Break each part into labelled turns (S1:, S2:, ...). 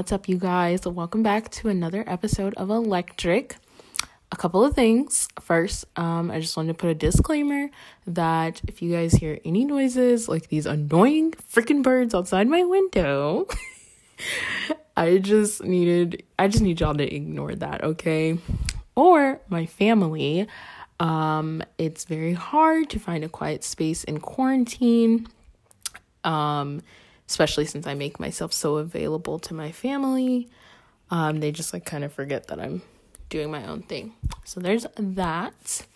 S1: What's up, you guys? Welcome back to another episode of Electric. A couple of things. First, um, I just wanted to put a disclaimer that if you guys hear any noises like these annoying freaking birds outside my window, I just needed, I just need y'all to ignore that, okay? Or my family. Um, it's very hard to find a quiet space in quarantine. Um, especially since I make myself so available to my family. Um, they just like kind of forget that I'm doing my own thing. So there's that.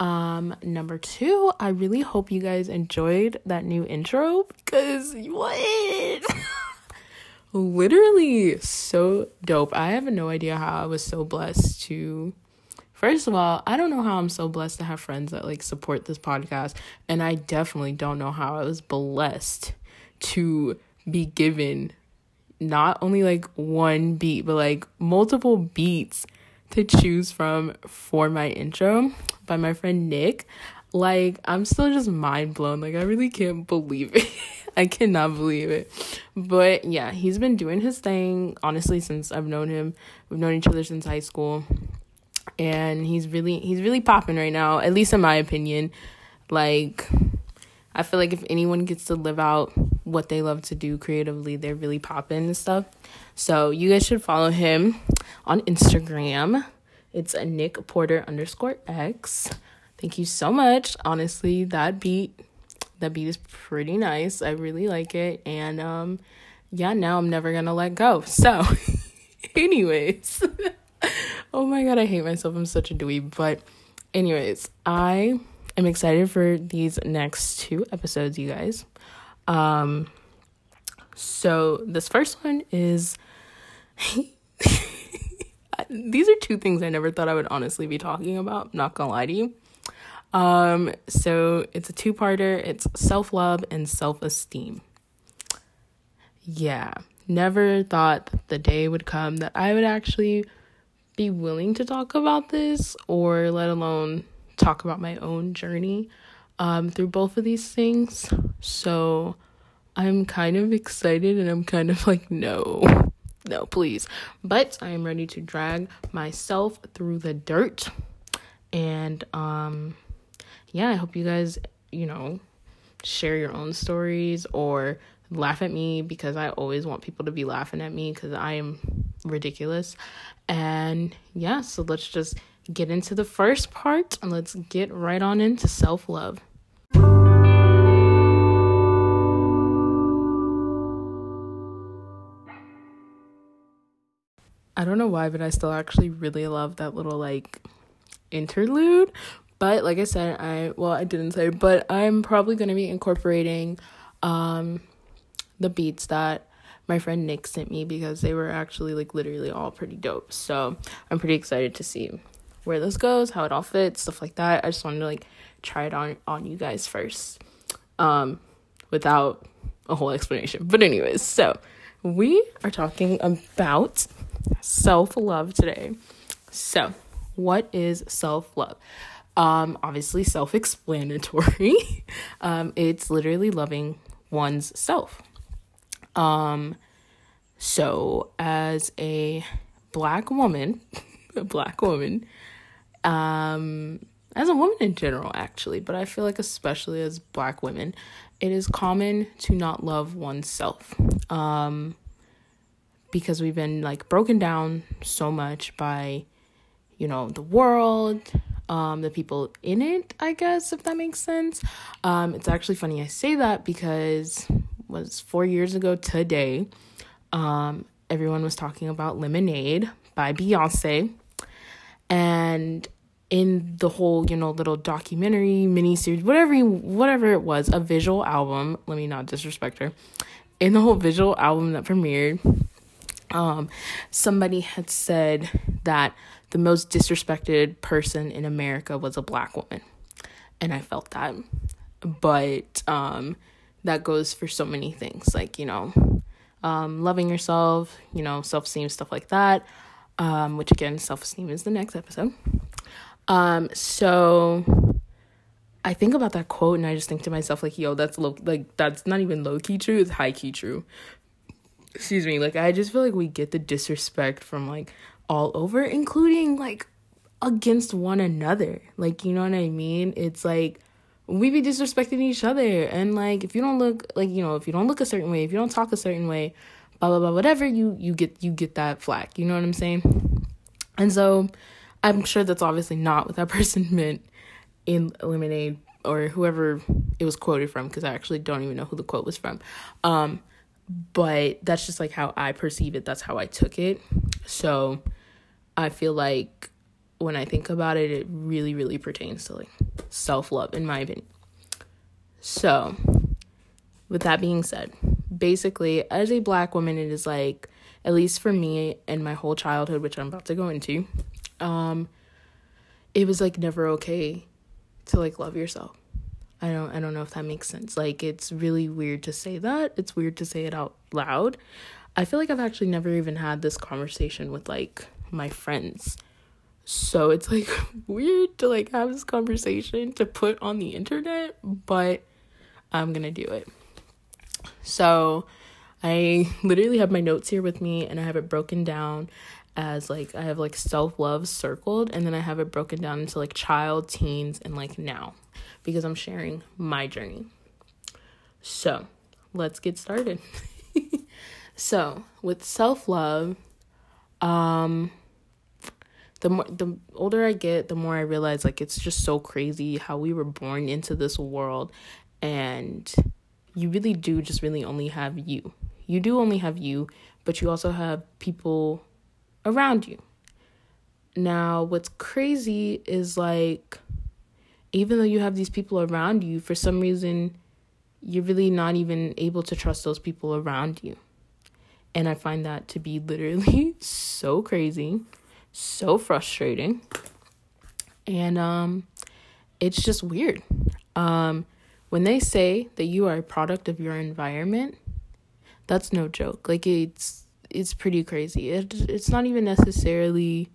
S1: Um, number two, I really hope you guys enjoyed that new intro because what? Literally so dope. I have no idea how I was so blessed to. First of all, I don't know how I'm so blessed to have friends that like support this podcast, and I definitely don't know how I was blessed to be given not only like one beat, but like multiple beats to choose from for my intro by my friend Nick. Like, I'm still just mind blown. Like, I really can't believe it. I cannot believe it. But yeah, he's been doing his thing, honestly, since I've known him. We've known each other since high school. And he's really he's really popping right now, at least in my opinion. Like I feel like if anyone gets to live out what they love to do creatively, they're really popping and stuff. So you guys should follow him on Instagram. It's a Nick Porter underscore X. Thank you so much. Honestly, that beat that beat is pretty nice. I really like it. And um yeah, now I'm never gonna let go. So anyways. oh my god, I hate myself. I'm such a dweeb. But anyways, I am excited for these next two episodes, you guys. Um, so this first one is these are two things I never thought I would honestly be talking about, not gonna lie to you. Um, so it's a two-parter, it's self-love and self-esteem. Yeah, never thought the day would come that I would actually be willing to talk about this or let alone talk about my own journey um, through both of these things. So I'm kind of excited and I'm kind of like, no, no, please. But I am ready to drag myself through the dirt. And um, yeah, I hope you guys, you know, share your own stories or laugh at me because I always want people to be laughing at me because I am ridiculous. And yeah, so let's just get into the first part and let's get right on into self love. I don't know why, but I still actually really love that little like interlude. But like I said, I well, I didn't say, but I'm probably gonna be incorporating um the beats that my friend Nick sent me because they were actually like literally all pretty dope. So I'm pretty excited to see where this goes, how it all fits, stuff like that. I just wanted to like try it on on you guys first. Um without a whole explanation. But anyways, so we are talking about self-love today. So, what is self-love? Um obviously self-explanatory. um it's literally loving one's self. Um so as a black woman, a black woman, um, as a woman in general, actually, but I feel like especially as black women, it is common to not love oneself. Um, because we've been like broken down so much by, you know, the world, um, the people in it, I guess, if that makes sense. Um, it's actually funny I say that because was four years ago today, um, everyone was talking about Lemonade by Beyonce. And in the whole, you know, little documentary, mini series, whatever whatever it was, a visual album, let me not disrespect her. In the whole visual album that premiered, um, somebody had said that the most disrespected person in America was a black woman. And I felt that. But um that goes for so many things, like, you know, um, loving yourself, you know, self esteem, stuff like that um, which again, self esteem is the next episode. Um, so I think about that quote and I just think to myself, like, yo, that's low, like, that's not even low key true, it's high key true. Excuse me, like I just feel like we get the disrespect from like all over, including like against one another. Like, you know what I mean? It's like we be disrespecting each other and like if you don't look like, you know, if you don't look a certain way, if you don't talk a certain way, blah blah blah, whatever, you you get you get that flack. You know what I'm saying? And so I'm sure that's obviously not what that person meant in Lemonade or whoever it was quoted from because I actually don't even know who the quote was from. Um, but that's just like how I perceive it. That's how I took it. So I feel like when I think about it, it really, really pertains to like self love, in my opinion. So, with that being said, basically, as a black woman, it is like, at least for me and my whole childhood, which I'm about to go into, um, it was like never okay to like love yourself. I don't I don't know if that makes sense. Like it's really weird to say that. It's weird to say it out loud. I feel like I've actually never even had this conversation with like my friends. So it's like weird to like have this conversation to put on the internet, but I'm going to do it. So I literally have my notes here with me and I have it broken down as like I have like self love circled and then I have it broken down into like child, teens, and like now because I'm sharing my journey. So let's get started. so with self love, um, the more the older I get, the more I realize like it's just so crazy how we were born into this world and you really do just really only have you. You do only have you, but you also have people around you. Now, what's crazy is like, even though you have these people around you, for some reason, you're really not even able to trust those people around you. And I find that to be literally so crazy, so frustrating. And um it's just weird. Um when they say that you are a product of your environment, that's no joke. Like it's it's pretty crazy. It it's not even necessarily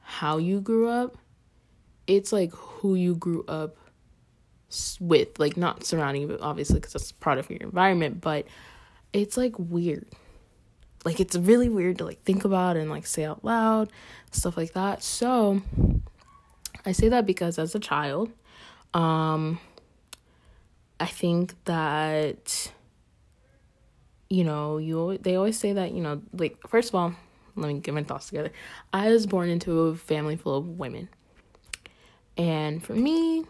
S1: how you grew up. It's like who you grew up with, like not surrounding, but obviously because that's part of your environment. But it's like weird. Like it's really weird to like think about and like say out loud, stuff like that. So I say that because as a child, um, I think that you know, you they always say that, you know, like first of all, let me get my thoughts together. I was born into a family full of women. And for me,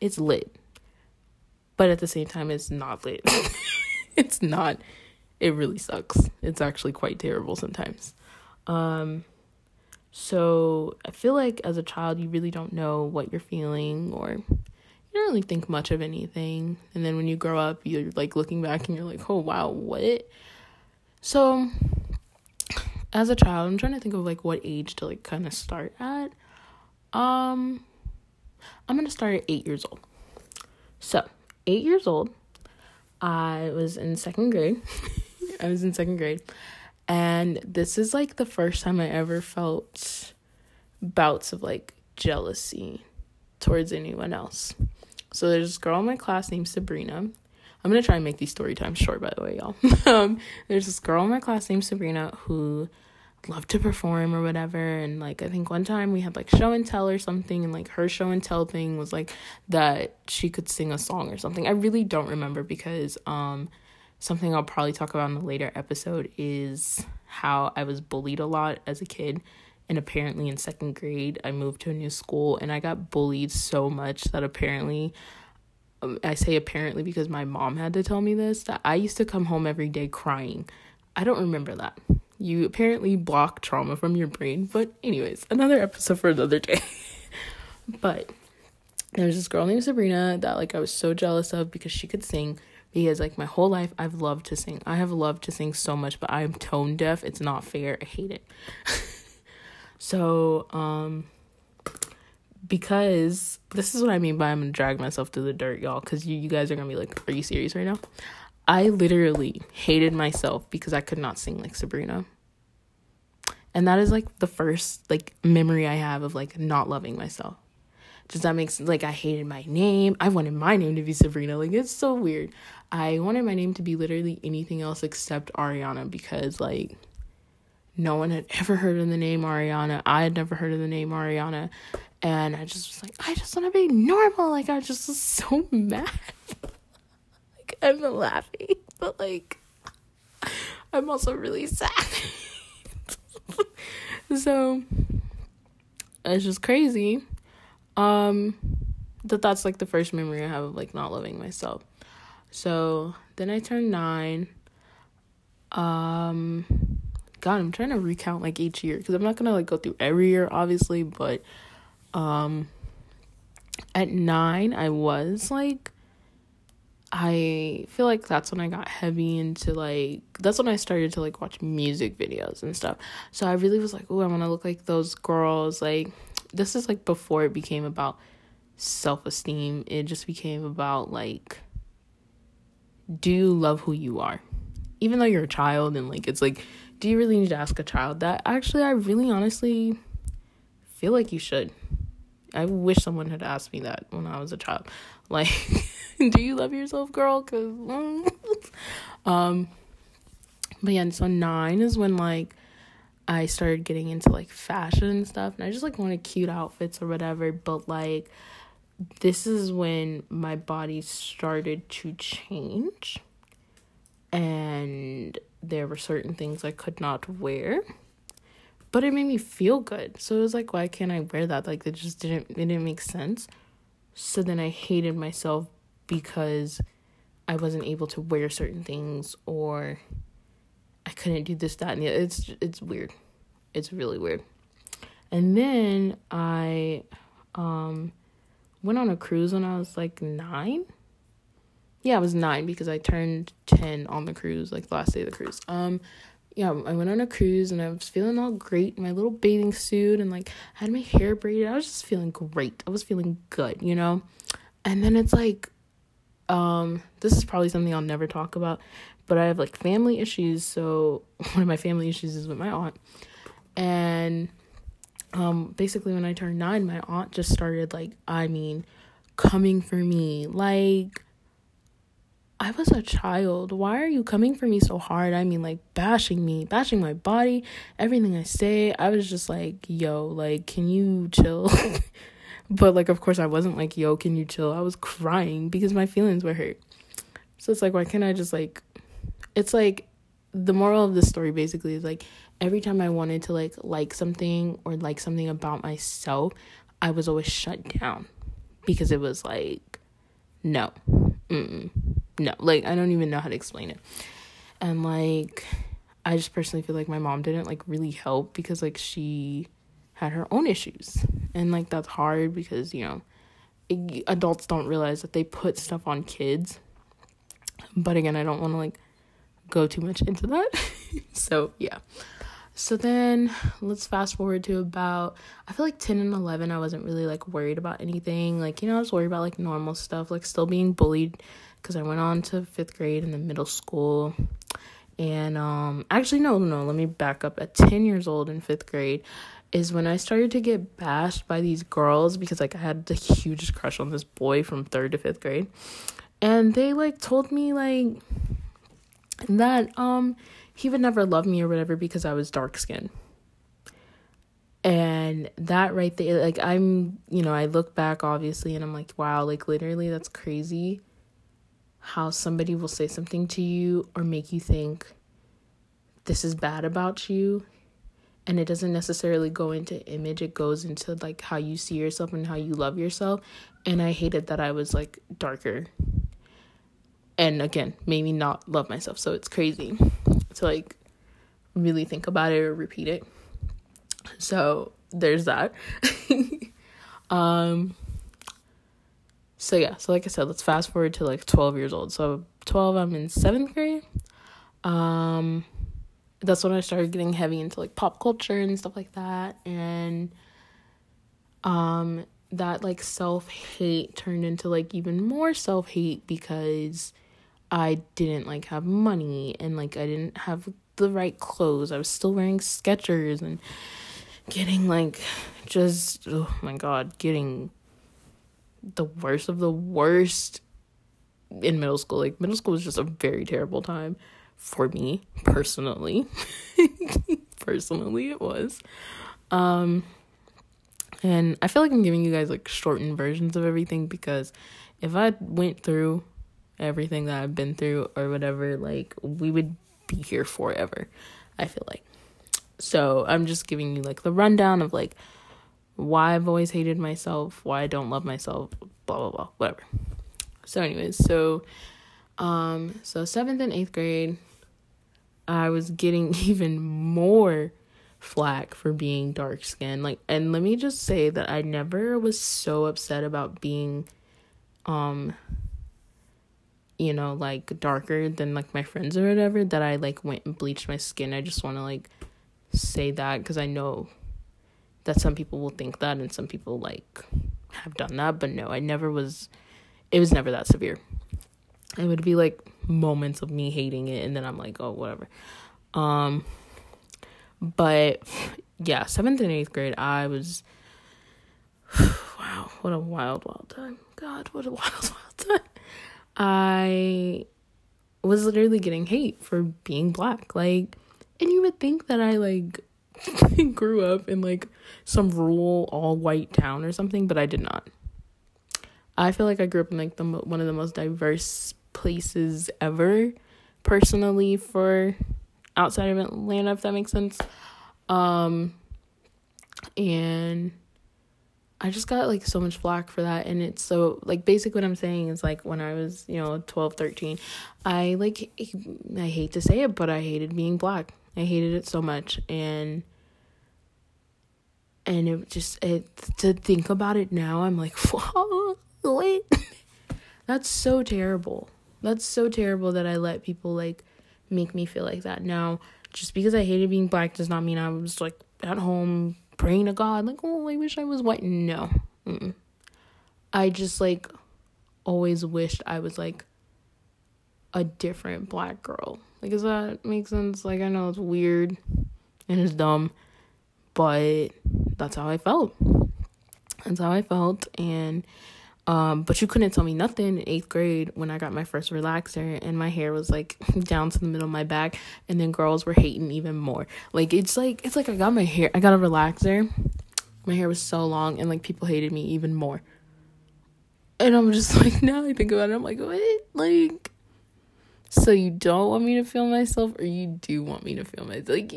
S1: it's lit. But at the same time it's not lit. it's not it really sucks. It's actually quite terrible sometimes. Um so I feel like as a child you really don't know what you're feeling or you don't really think much of anything. And then when you grow up, you're like looking back and you're like, oh wow, what? So as a child, I'm trying to think of like what age to like kind of start at. Um I'm gonna start at eight years old. So eight years old, I was in second grade. I was in second grade. And this is like the first time I ever felt bouts of like jealousy towards anyone else. So there's this girl in my class named Sabrina. I'm gonna try and make these story times short, by the way, y'all. um, there's this girl in my class named Sabrina who loved to perform or whatever, and like I think one time we had like show and tell or something, and like her show and tell thing was like that she could sing a song or something. I really don't remember because um something I'll probably talk about in a later episode is how I was bullied a lot as a kid and apparently in second grade i moved to a new school and i got bullied so much that apparently um, i say apparently because my mom had to tell me this that i used to come home every day crying i don't remember that you apparently block trauma from your brain but anyways another episode for another day but there was this girl named sabrina that like i was so jealous of because she could sing because like my whole life I've loved to sing. I have loved to sing so much, but I am tone deaf. It's not fair. I hate it. So, um, because this is what I mean by I'm gonna drag myself to the dirt, y'all, because you, you guys are gonna be like, Are you serious right now? I literally hated myself because I could not sing like Sabrina. And that is like the first like memory I have of like not loving myself. Does that make sense? Like, I hated my name. I wanted my name to be Sabrina. Like, it's so weird. I wanted my name to be literally anything else except Ariana because, like, no one had ever heard of the name Ariana. I had never heard of the name Ariana. And I just was like, I just want to be normal. Like, I just was so mad. like, I'm laughing, but like, I'm also really sad. so, it's just crazy. Um, that that's like the first memory I have of like not loving myself. So then I turned nine. Um, God, I'm trying to recount like each year because I'm not gonna like go through every year, obviously, but um at nine I was like I feel like that's when I got heavy into like that's when I started to like watch music videos and stuff. So I really was like, oh, I want to look like those girls. Like this is like before it became about self-esteem. It just became about like do you love who you are? Even though you're a child and like it's like do you really need to ask a child that? Actually, I really honestly feel like you should. I wish someone had asked me that when I was a child. Like, do you love yourself, girl? Cause, um, but yeah, so nine is when like I started getting into like fashion and stuff, and I just like wanted cute outfits or whatever. But like, this is when my body started to change, and there were certain things I could not wear but it made me feel good. So it was like, why can't I wear that? Like it just didn't it didn't make sense. So then I hated myself because I wasn't able to wear certain things or I couldn't do this, that, and the other. It's it's weird. It's really weird. And then I um went on a cruise when I was like nine. Yeah, I was nine because I turned ten on the cruise, like the last day of the cruise. Um yeah, I went on a cruise and I was feeling all great in my little bathing suit and like I had my hair braided. I was just feeling great. I was feeling good, you know? And then it's like um this is probably something I'll never talk about, but I have like family issues. So one of my family issues is with my aunt. And um basically when I turned 9, my aunt just started like I mean coming for me like I was a child. Why are you coming for me so hard? I mean, like, bashing me, bashing my body, everything I say. I was just like, yo, like, can you chill? but, like, of course, I wasn't like, yo, can you chill? I was crying because my feelings were hurt. So it's like, why can't I just, like, it's like, the moral of the story basically is like, every time I wanted to, like, like something or like something about myself, I was always shut down because it was like, no, mm no, like I don't even know how to explain it. And like I just personally feel like my mom didn't like really help because like she had her own issues. And like that's hard because, you know, adults don't realize that they put stuff on kids. But again, I don't want to like go too much into that. so, yeah. So then let's fast forward to about I feel like 10 and 11 I wasn't really like worried about anything. Like, you know, I was worried about like normal stuff, like still being bullied because I went on to fifth grade in the middle school. And um, actually, no, no, let me back up. At 10 years old in fifth grade is when I started to get bashed by these girls because like I had the hugest crush on this boy from third to fifth grade. And they like told me like that um he would never love me or whatever because I was dark skinned. And that right there, like I'm, you know, I look back obviously and I'm like, wow, like literally that's crazy how somebody will say something to you or make you think this is bad about you. And it doesn't necessarily go into image it goes into like how you see yourself and how you love yourself. And i hated that i was like darker. And again made me not love myself. So it's crazy to like really think about it or repeat it. So there's that. Um so yeah, so like I said, let's fast forward to like 12 years old. So 12, I'm in seventh grade. Um, that's when I started getting heavy into like pop culture and stuff like that, and um, that like self hate turned into like even more self hate because I didn't like have money and like I didn't have the right clothes. I was still wearing Skechers and getting like just oh my god, getting the worst of the worst in middle school. Like middle school was just a very terrible time for me personally. personally it was. Um and I feel like I'm giving you guys like shortened versions of everything because if I went through everything that I've been through or whatever, like we would be here forever. I feel like. So I'm just giving you like the rundown of like why I've always hated myself, why I don't love myself, blah blah blah, whatever. So anyways, so um so 7th and 8th grade I was getting even more flack for being dark skinned. Like and let me just say that I never was so upset about being um you know, like darker than like my friends or whatever that I like went and bleached my skin. I just want to like say that because I know that some people will think that and some people like have done that, but no, I never was it was never that severe. It would be like moments of me hating it and then I'm like, oh, whatever. Um but yeah, 7th and 8th grade I was wow, what a wild wild time. God, what a wild wild time. I was literally getting hate for being black. Like, and you would think that I like grew up in like some rural all white town or something, but I did not. I feel like I grew up in like the one of the most diverse places ever, personally for outside of Atlanta, if that makes sense. Um, and I just got like so much flack for that and it's so like basically what I'm saying is like when I was, you know, 12, 13, I like I hate to say it, but I hated being black. I hated it so much and and it just it to think about it now, I'm like, "What? That's so terrible. That's so terrible that I let people like make me feel like that. Now, just because I hated being black does not mean I was like at home praying to God, like, oh, I wish I was white. No. Mm-mm. I just like always wished I was like a different black girl. Like, does that make sense? Like, I know it's weird and it's dumb, but that's how I felt. That's how I felt. And, um, but you couldn't tell me nothing in eighth grade when I got my first relaxer and my hair was like down to the middle of my back and then girls were hating even more. Like it's like it's like I got my hair I got a relaxer. My hair was so long and like people hated me even more. And I'm just like now I think about it, I'm like, what? Like so you don't want me to feel myself or you do want me to feel myself? Like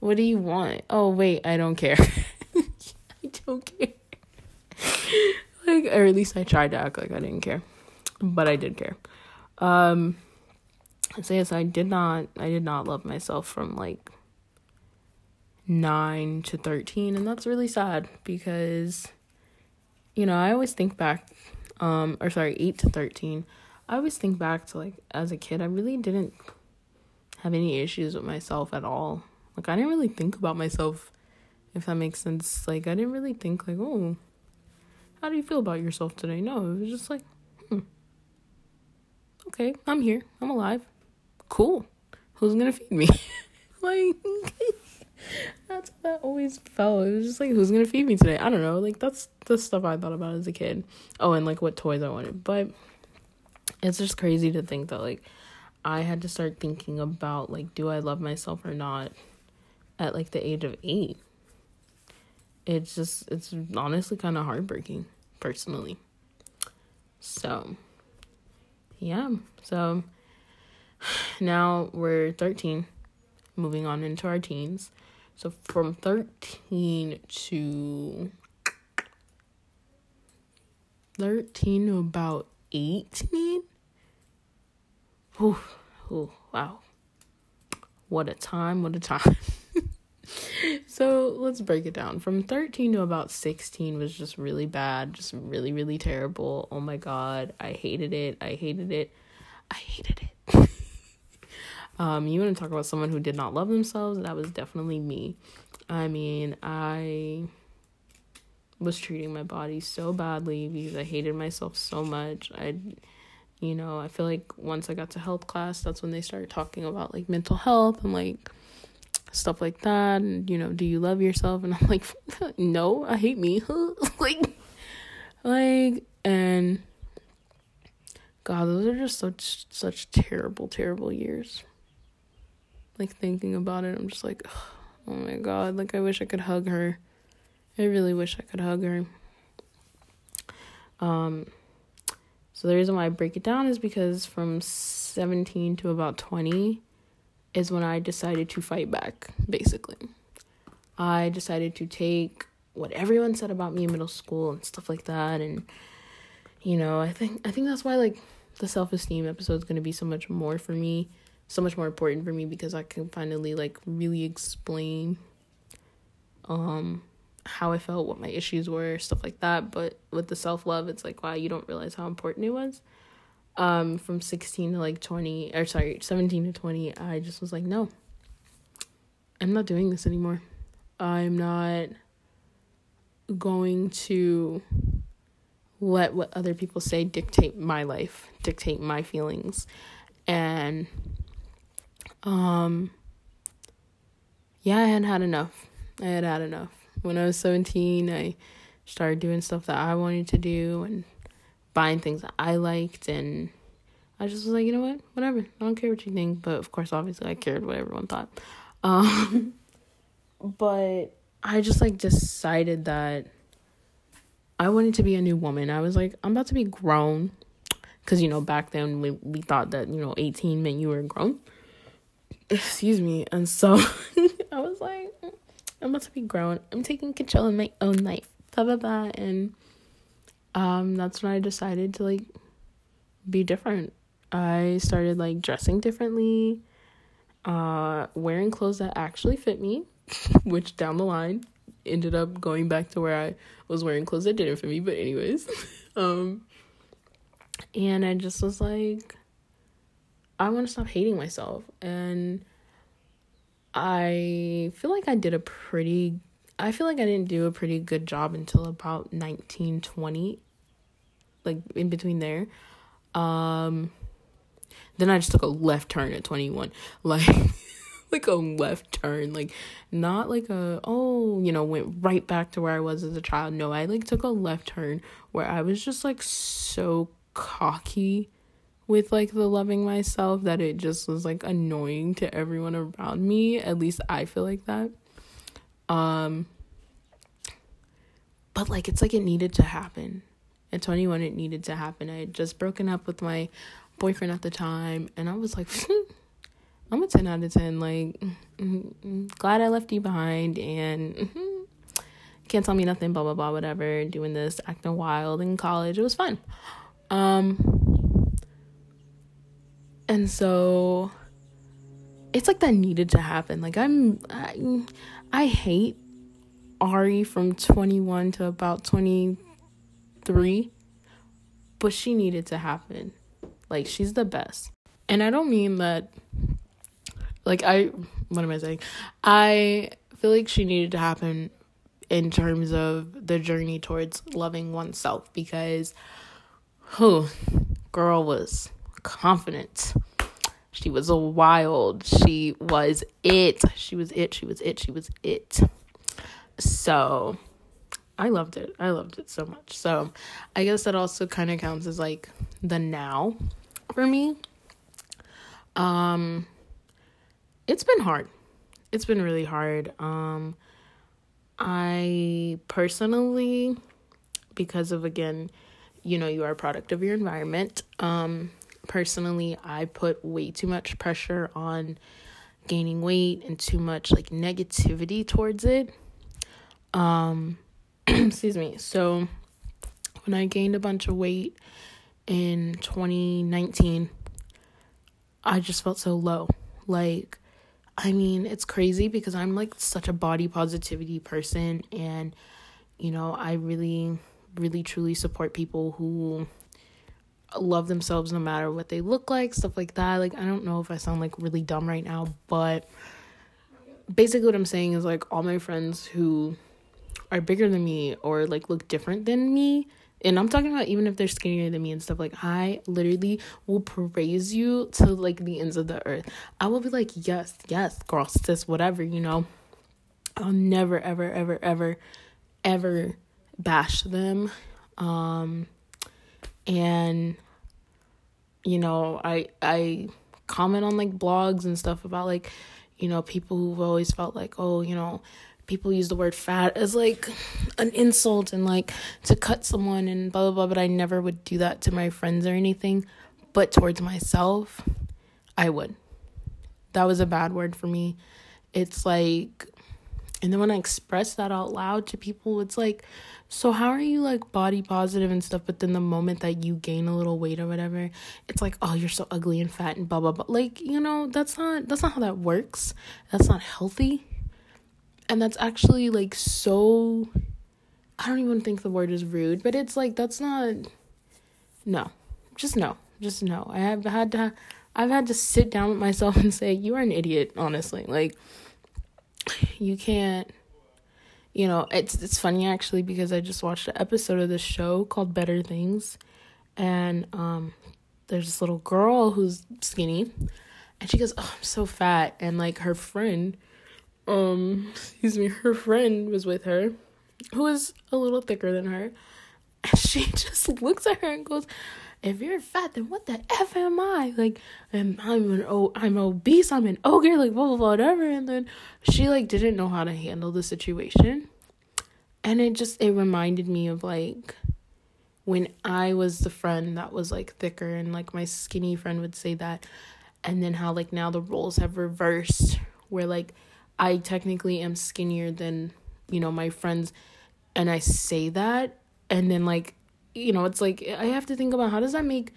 S1: what do you want? Oh wait, I don't care. I don't care like or at least I tried to act like I didn't care. But I did care. Um so yes, I did not I did not love myself from like 9 to 13 and that's really sad because you know, I always think back um or sorry, 8 to 13. I always think back to like as a kid, I really didn't have any issues with myself at all. Like I didn't really think about myself if that makes sense. Like I didn't really think like, "Oh, how do you feel about yourself today? No, it was just like, hmm. Okay, I'm here. I'm alive. Cool. Who's gonna feed me? like that's what that always felt. It was just like, who's gonna feed me today? I don't know. Like that's the stuff I thought about as a kid. Oh, and like what toys I wanted. But it's just crazy to think that like I had to start thinking about like, do I love myself or not at like the age of eight. It's just it's honestly kind of heartbreaking personally. So yeah. So now we're 13 moving on into our teens. So from 13 to 13 to about 18 Ooh, ooh, wow. What a time what a time so let's break it down. From 13 to about 16 was just really bad, just really, really terrible. Oh my god, I hated it. I hated it. I hated it. um, you want to talk about someone who did not love themselves? That was definitely me. I mean, I was treating my body so badly because I hated myself so much. I you know, I feel like once I got to health class, that's when they started talking about like mental health and like stuff like that and you know do you love yourself and i'm like no i hate me like Like, and God, those are just such such terrible, terrible years. Like thinking about it, I'm just like, oh my God, like I wish I could hug her. I really wish I could hug her. Um, so the reason why I break it down is because from 17 to about 20 is when I decided to fight back, basically. I decided to take what everyone said about me in middle school and stuff like that and you know, I think I think that's why like the self-esteem episode is going to be so much more for me, so much more important for me because I can finally like really explain um how I felt, what my issues were, stuff like that. But with the self love, it's like, wow, you don't realize how important it was. Um, from 16 to like 20, or sorry, 17 to 20, I just was like, no, I'm not doing this anymore. I'm not going to let what other people say dictate my life, dictate my feelings. And, um, yeah, I had had enough. I had had enough when I was 17, I started doing stuff that I wanted to do and buying things that I liked. And I just was like, you know what? Whatever. I don't care what you think. But of course, obviously, I cared what everyone thought. Um, but I just like decided that I wanted to be a new woman. I was like, I'm about to be grown. Because, you know, back then we, we thought that, you know, 18 meant you were grown. Excuse me. And so I was like, I'm about to be grown. I'm taking control of my own life. Blah blah blah. And um that's when I decided to like be different. I started like dressing differently, uh wearing clothes that actually fit me, which down the line ended up going back to where I was wearing clothes that didn't fit me, but anyways. um and I just was like I want to stop hating myself and I feel like I did a pretty I feel like I didn't do a pretty good job until about 1920 like in between there. Um then I just took a left turn at 21. Like like a left turn, like not like a oh, you know, went right back to where I was as a child. No, I like took a left turn where I was just like so cocky with like the loving myself that it just was like annoying to everyone around me. At least I feel like that. Um but like it's like it needed to happen. At 21 it needed to happen. I had just broken up with my boyfriend at the time and I was like I'm a 10 out of 10 like glad I left you behind and can't tell me nothing blah blah blah whatever doing this acting wild in college. It was fun. Um and so it's like that needed to happen. Like I'm I, I hate Ari from 21 to about 23, but she needed to happen. Like she's the best. And I don't mean that like I what am I saying? I feel like she needed to happen in terms of the journey towards loving oneself because who girl was confident. She was wild. She was it. She was it. She was it. She was it. So I loved it. I loved it so much. So I guess that also kind of counts as like the now for me. Um it's been hard. It's been really hard. Um I personally because of again, you know, you are a product of your environment. Um personally, I put way too much pressure on gaining weight and too much like negativity towards it. Um, excuse me. So when I gained a bunch of weight in 2019, I just felt so low. Like, I mean, it's crazy because I'm like such a body positivity person, and you know, I really, really truly support people who love themselves no matter what they look like, stuff like that. Like, I don't know if I sound like really dumb right now, but basically, what I'm saying is like all my friends who are bigger than me or like look different than me. And I'm talking about even if they're skinnier than me and stuff, like I literally will praise you to like the ends of the earth. I will be like, yes, yes, girl, sis, whatever, you know. I'll never, ever, ever, ever, ever bash them Um, and you know, I I comment on like blogs and stuff about like, you know, people who've always felt like, oh, you know, people use the word fat as like an insult and like to cut someone and blah blah blah, but I never would do that to my friends or anything. But towards myself, I would. That was a bad word for me. It's like and then when I express that out loud to people, it's like, so how are you like body positive and stuff? But then the moment that you gain a little weight or whatever, it's like, oh, you're so ugly and fat and blah blah blah. Like, you know, that's not that's not how that works. That's not healthy. And that's actually like so I don't even think the word is rude, but it's like that's not no. Just no. Just no. I have had to I've had to sit down with myself and say, You are an idiot, honestly. Like you can't you know it's it's funny actually because i just watched an episode of this show called better things and um there's this little girl who's skinny and she goes oh i'm so fat. And like her friend um excuse me her friend was with her who is a little thicker than her and she just looks at her and goes if you're fat, then what the f am I? Like, I'm I'm an oh I'm obese. I'm an ogre. Like blah blah blah whatever. And then she like didn't know how to handle the situation, and it just it reminded me of like when I was the friend that was like thicker and like my skinny friend would say that, and then how like now the roles have reversed where like I technically am skinnier than you know my friends, and I say that, and then like you know, it's like I have to think about how does that make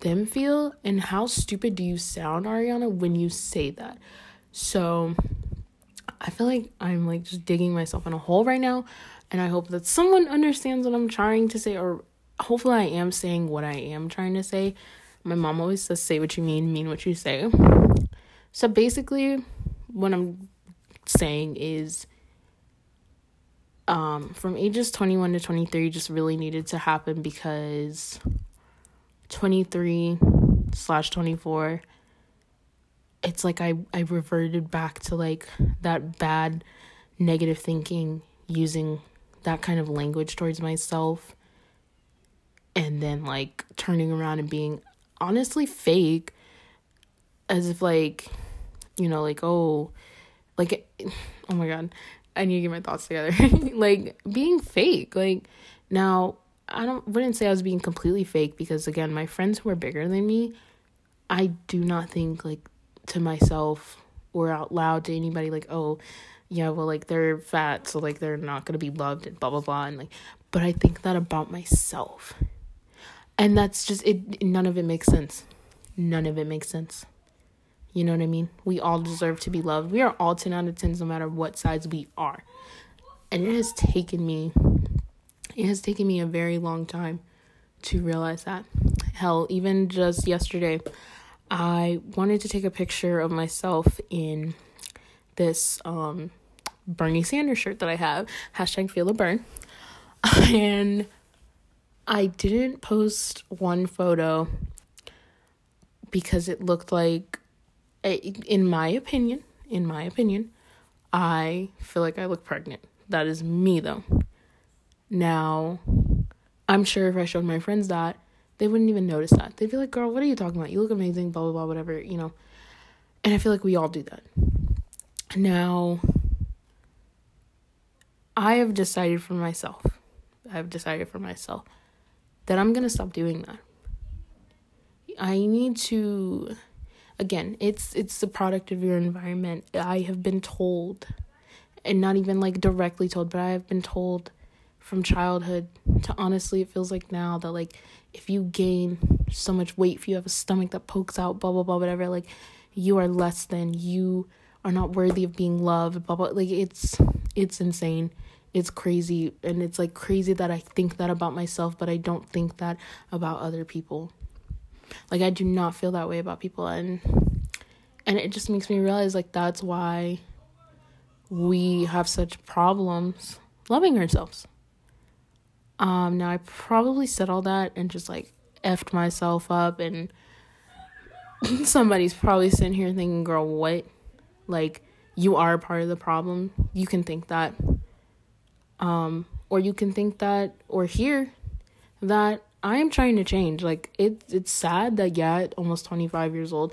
S1: them feel and how stupid do you sound, Ariana, when you say that? So I feel like I'm like just digging myself in a hole right now and I hope that someone understands what I'm trying to say or hopefully I am saying what I am trying to say. My mom always says say what you mean, mean what you say. So basically what I'm saying is um, from ages 21 to 23 just really needed to happen because 23 slash 24 it's like I, I reverted back to like that bad negative thinking using that kind of language towards myself and then like turning around and being honestly fake as if like you know like oh like oh my god I need to get my thoughts together. like being fake. Like now I don't wouldn't say I was being completely fake because again, my friends who are bigger than me, I do not think like to myself or out loud to anybody like, oh, yeah, well like they're fat, so like they're not gonna be loved and blah blah blah and like but I think that about myself. And that's just it none of it makes sense. None of it makes sense. You know what I mean? We all deserve to be loved. We are all 10 out of 10s no matter what size we are. And it has taken me it has taken me a very long time to realize that. Hell, even just yesterday, I wanted to take a picture of myself in this um, Bernie Sanders shirt that I have. Hashtag feel the Bern. And I didn't post one photo because it looked like in my opinion, in my opinion, I feel like I look pregnant. That is me though. Now, I'm sure if I showed my friends that, they wouldn't even notice that. They'd be like, girl, what are you talking about? You look amazing, blah, blah, blah, whatever, you know. And I feel like we all do that. Now, I have decided for myself, I have decided for myself that I'm going to stop doing that. I need to again it's it's the product of your environment. I have been told and not even like directly told but i have been told from childhood to honestly it feels like now that like if you gain so much weight if you have a stomach that pokes out blah blah blah whatever like you are less than you are not worthy of being loved blah blah like it's it's insane. It's crazy and it's like crazy that i think that about myself but i don't think that about other people like I do not feel that way about people and and it just makes me realize like that's why we have such problems loving ourselves. Um now I probably said all that and just like effed myself up and somebody's probably sitting here thinking, girl, what? Like you are a part of the problem. You can think that. Um, or you can think that or hear that I am trying to change. Like it it's sad that yeah, at almost 25 years old,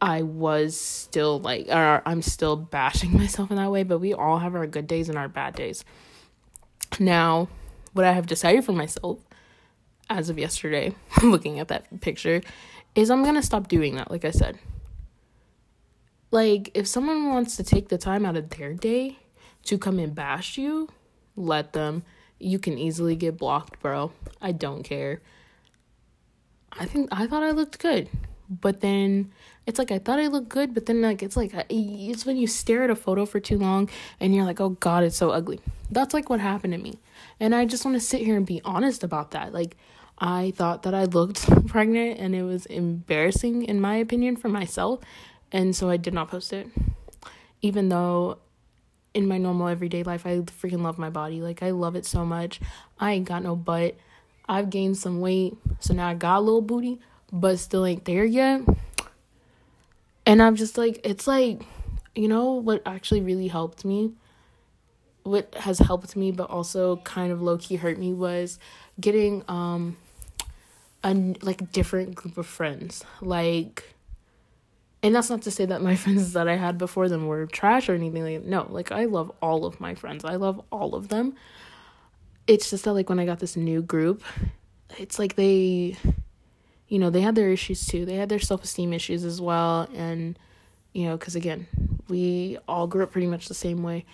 S1: I was still like or I'm still bashing myself in that way, but we all have our good days and our bad days. Now, what I have decided for myself as of yesterday, looking at that picture, is I'm going to stop doing that like I said. Like if someone wants to take the time out of their day to come and bash you, let them. You can easily get blocked, bro. I don't care. I think I thought I looked good. But then it's like I thought I looked good, but then like it's like it's when you stare at a photo for too long and you're like, "Oh god, it's so ugly." That's like what happened to me. And I just want to sit here and be honest about that. Like I thought that I looked pregnant and it was embarrassing in my opinion for myself, and so I did not post it. Even though in my normal everyday life, I freaking love my body. Like I love it so much. I ain't got no butt. I've gained some weight, so now I got a little booty, but still ain't there yet. And I'm just like, it's like, you know what actually really helped me? What has helped me, but also kind of low key hurt me was getting um a like different group of friends. Like and that's not to say that my friends that I had before them were trash or anything like no, like I love all of my friends. I love all of them. It's just that like when I got this new group, it's like they you know, they had their issues too. They had their self-esteem issues as well and you know, cuz again, we all grew up pretty much the same way.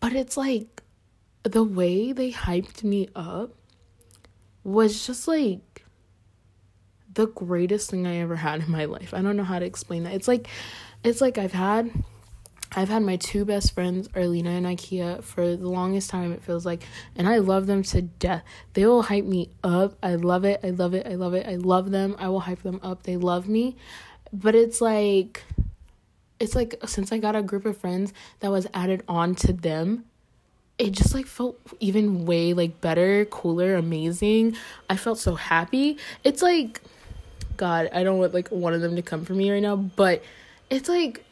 S1: But it's like the way they hyped me up was just like the greatest thing I ever had in my life. I don't know how to explain that. It's like it's like I've had I've had my two best friends, Arlena and Ikea, for the longest time, it feels like. And I love them to death. They will hype me up. I love it. I love it. I love it. I love them. I will hype them up. They love me. But it's like, it's like since I got a group of friends that was added on to them, it just like felt even way like better, cooler, amazing. I felt so happy. It's like, God, I don't want like one of them to come for me right now, but it's like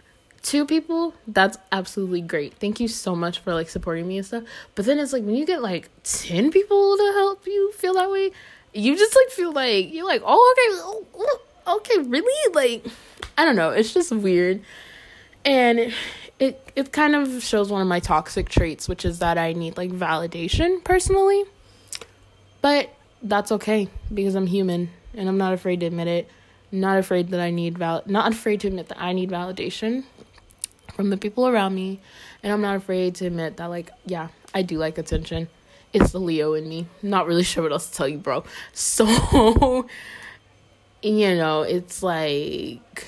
S1: two people, that's absolutely great. Thank you so much for like supporting me and stuff. But then it's like when you get like 10 people to help you feel that way, you just like feel like you're like, "Oh, okay. Oh, okay, really?" Like I don't know, it's just weird. And it it kind of shows one of my toxic traits, which is that I need like validation personally. But that's okay because I'm human and I'm not afraid to admit it. Not afraid that I need val not afraid to admit that I need validation from the people around me. And I'm not afraid to admit that like, yeah, I do like attention. It's the Leo in me. Not really sure what else to tell you, bro. So you know, it's like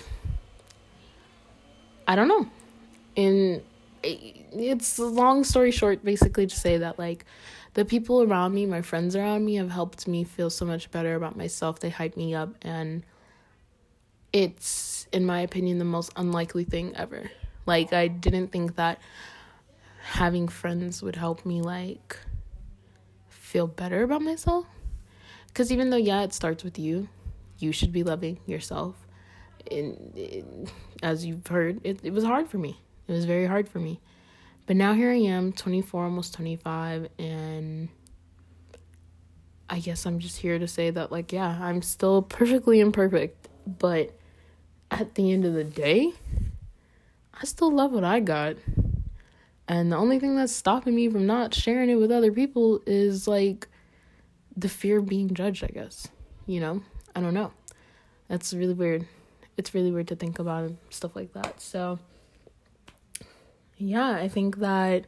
S1: I don't know. And eh, it's a long story short basically to say that like the people around me, my friends around me, have helped me feel so much better about myself. They hype me up, and it's, in my opinion, the most unlikely thing ever. Like, I didn't think that having friends would help me, like, feel better about myself. Because even though, yeah, it starts with you, you should be loving yourself. And it, as you've heard, it, it was hard for me. It was very hard for me. But now here I am, 24, almost 25, and I guess I'm just here to say that, like, yeah, I'm still perfectly imperfect, but at the end of the day, I still love what I got. And the only thing that's stopping me from not sharing it with other people is like the fear of being judged, I guess. You know? I don't know. That's really weird. It's really weird to think about stuff like that. So, yeah, I think that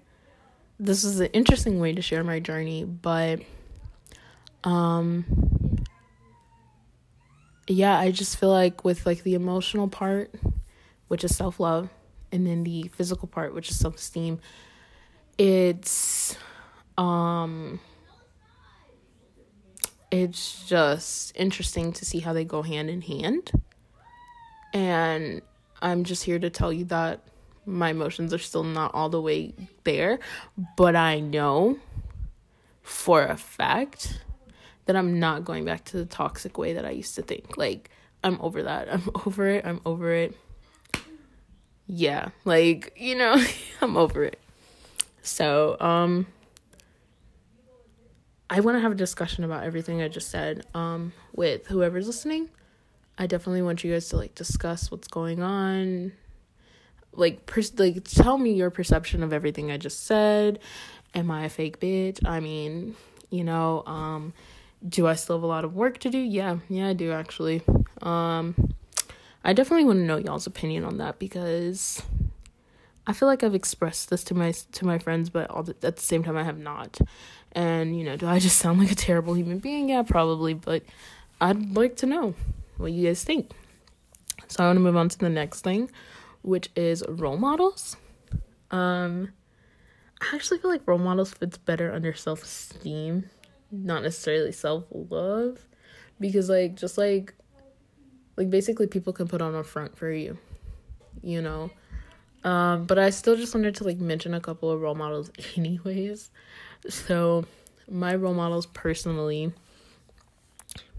S1: this is an interesting way to share my journey, but um yeah, I just feel like with like the emotional part, which is self-love, and then the physical part, which is self-esteem, it's um it's just interesting to see how they go hand in hand. And I'm just here to tell you that my emotions are still not all the way there, but I know for a fact that I'm not going back to the toxic way that I used to think. Like, I'm over that. I'm over it. I'm over it. Yeah, like, you know, I'm over it. So, um I want to have a discussion about everything I just said um with whoever's listening. I definitely want you guys to like discuss what's going on. Like like tell me your perception of everything I just said. Am I a fake bitch? I mean, you know, um do I still have a lot of work to do? Yeah, yeah, I do actually. Um I definitely want to know y'all's opinion on that because I feel like I've expressed this to my to my friends, but the, at the same time I have not. And you know, do I just sound like a terrible human being? Yeah, probably, but I'd like to know what you guys think. So I want to move on to the next thing, which is role models. Um, I actually feel like role models fits better under self esteem, not necessarily self love, because like just like like basically people can put on a front for you, you know um, but I still just wanted to like mention a couple of role models, anyways. So, my role models personally,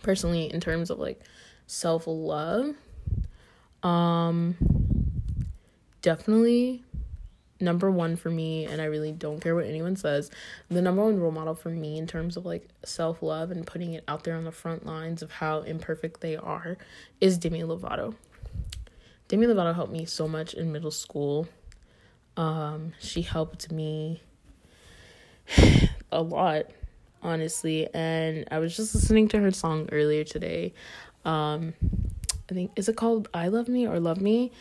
S1: personally, in terms of like self love, um, definitely number one for me, and I really don't care what anyone says. The number one role model for me in terms of like self love and putting it out there on the front lines of how imperfect they are is Demi Lovato. Demi Lovato helped me so much in middle school. Um, she helped me a lot, honestly. And I was just listening to her song earlier today. Um, I think is it called "I Love Me" or "Love Me."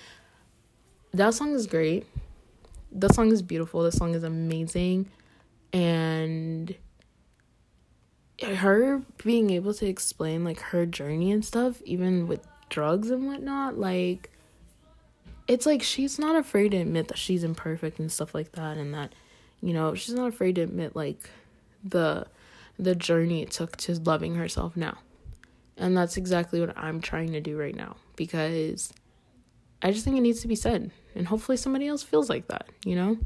S1: That song is great. That song is beautiful. That song is amazing, and her being able to explain like her journey and stuff, even with drugs and whatnot, like it's like she's not afraid to admit that she's imperfect and stuff like that and that you know she's not afraid to admit like the the journey it took to loving herself now and that's exactly what i'm trying to do right now because i just think it needs to be said and hopefully somebody else feels like that you know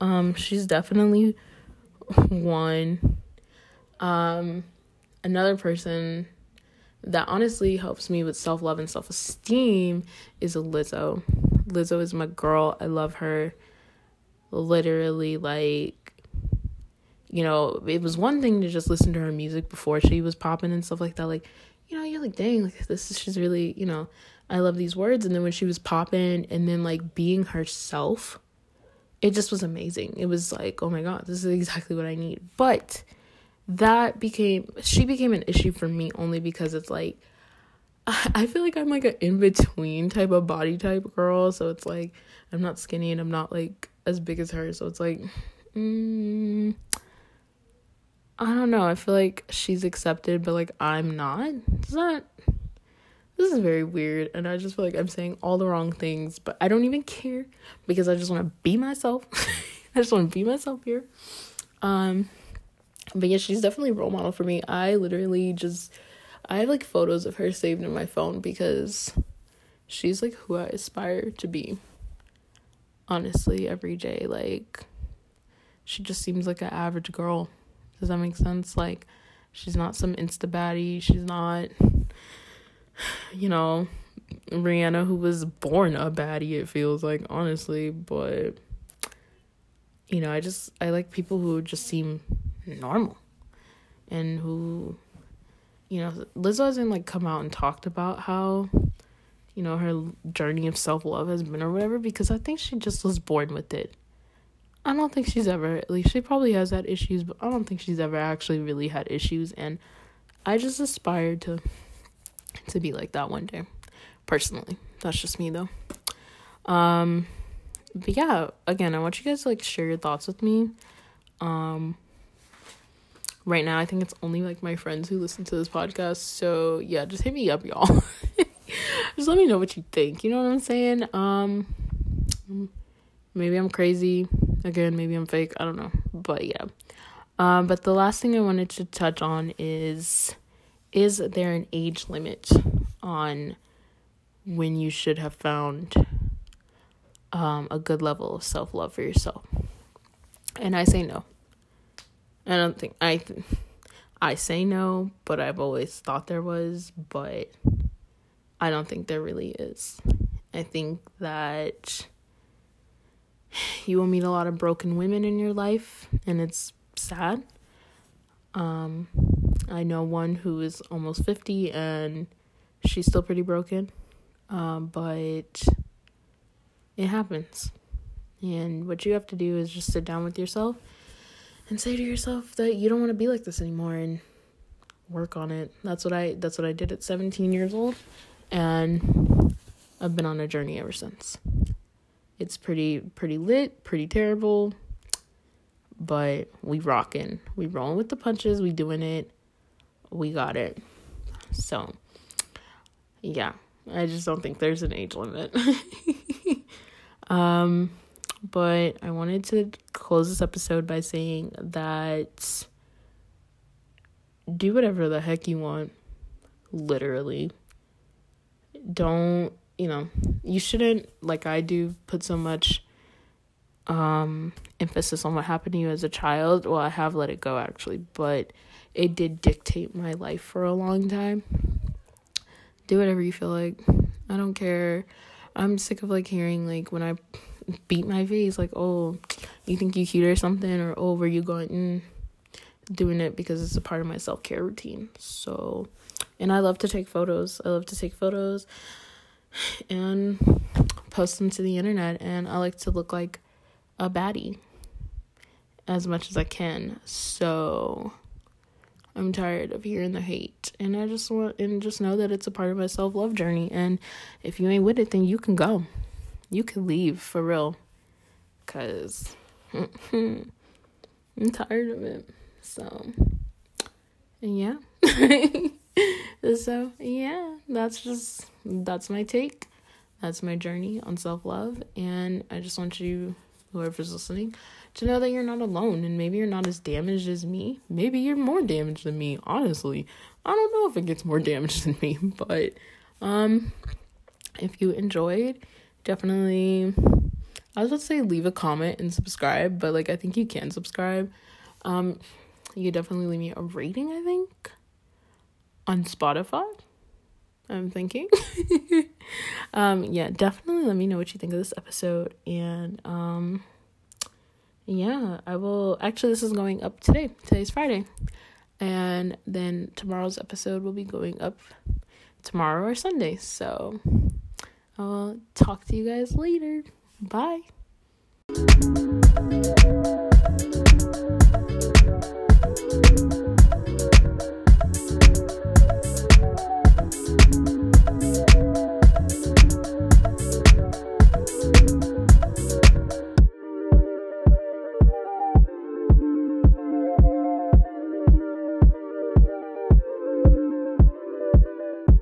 S1: um she's definitely one um another person that honestly helps me with self love and self esteem is Lizzo. Lizzo is my girl. I love her. Literally, like, you know, it was one thing to just listen to her music before she was popping and stuff like that. Like, you know, you're like, dang, like this is she's really, you know, I love these words. And then when she was popping and then like being herself, it just was amazing. It was like, oh my god, this is exactly what I need. But that became she became an issue for me only because it's like I feel like I'm like an in between type of body type girl, so it's like I'm not skinny and I'm not like as big as her, so it's like mm, I don't know. I feel like she's accepted, but like I'm not. It's not. This is very weird, and I just feel like I'm saying all the wrong things, but I don't even care because I just want to be myself. I just want to be myself here. Um, but yeah, she's definitely a role model for me. I literally just I have like photos of her saved in my phone because she's like who I aspire to be. Honestly, every day like she just seems like an average girl. Does that make sense? Like she's not some insta baddie. She's not you know, Rihanna who was born a baddie it feels like honestly, but you know, I just I like people who just seem normal and who you know Lizzo hasn't like come out and talked about how you know her journey of self-love has been or whatever because I think she just was born with it. I don't think she's ever at least she probably has had issues, but I don't think she's ever actually really had issues and I just aspire to to be like that one day. Personally. That's just me though. Um but yeah, again, I want you guys to like share your thoughts with me. Um right now. I think it's only like my friends who listen to this podcast. So yeah, just hit me up, y'all. just let me know what you think. You know what I'm saying? Um maybe I'm crazy. Again, maybe I'm fake. I don't know. But yeah. Um but the last thing I wanted to touch on is is there an age limit on when you should have found um, a good level of self love for yourself? And I say no. I don't think I I say no, but I've always thought there was, but I don't think there really is. I think that you will meet a lot of broken women in your life and it's sad. Um, I know one who is almost 50 and she's still pretty broken. Um, but it happens. And what you have to do is just sit down with yourself and say to yourself that you don't want to be like this anymore and work on it. That's what I that's what I did at 17 years old and I've been on a journey ever since. It's pretty pretty lit, pretty terrible, but we rocking. We rolling with the punches, we doing it. We got it. So, yeah. I just don't think there's an age limit. um but I wanted to close this episode by saying that do whatever the heck you want. Literally. Don't, you know, you shouldn't, like I do, put so much um emphasis on what happened to you as a child. Well, I have let it go actually, but it did dictate my life for a long time. Do whatever you feel like. I don't care. I'm sick of like hearing like when I beat my face like, "Oh, you think you cute or something?" or "Oh, were you going?" Mm, doing it because it's a part of my self care routine. So, and I love to take photos. I love to take photos and post them to the internet, and I like to look like a baddie as much as I can. So, I'm tired of hearing the hate, and I just want and just know that it's a part of my self love journey. And if you ain't with it, then you can go you can leave for real. Cause I'm tired of it. So and yeah. so yeah, that's just that's my take. That's my journey on self love. And I just want you, whoever's listening, to know that you're not alone and maybe you're not as damaged as me. Maybe you're more damaged than me, honestly. I don't know if it gets more damaged than me, but um if you enjoyed definitely I was about to say leave a comment and subscribe, but like I think you can subscribe. Um you definitely leave me a rating, I think. On Spotify. I'm thinking. um yeah, definitely let me know what you think of this episode and um yeah, I will. Actually, this is going up today. Today's Friday. And then tomorrow's episode will be going up tomorrow or Sunday. So I'll talk to you guys later. Bye.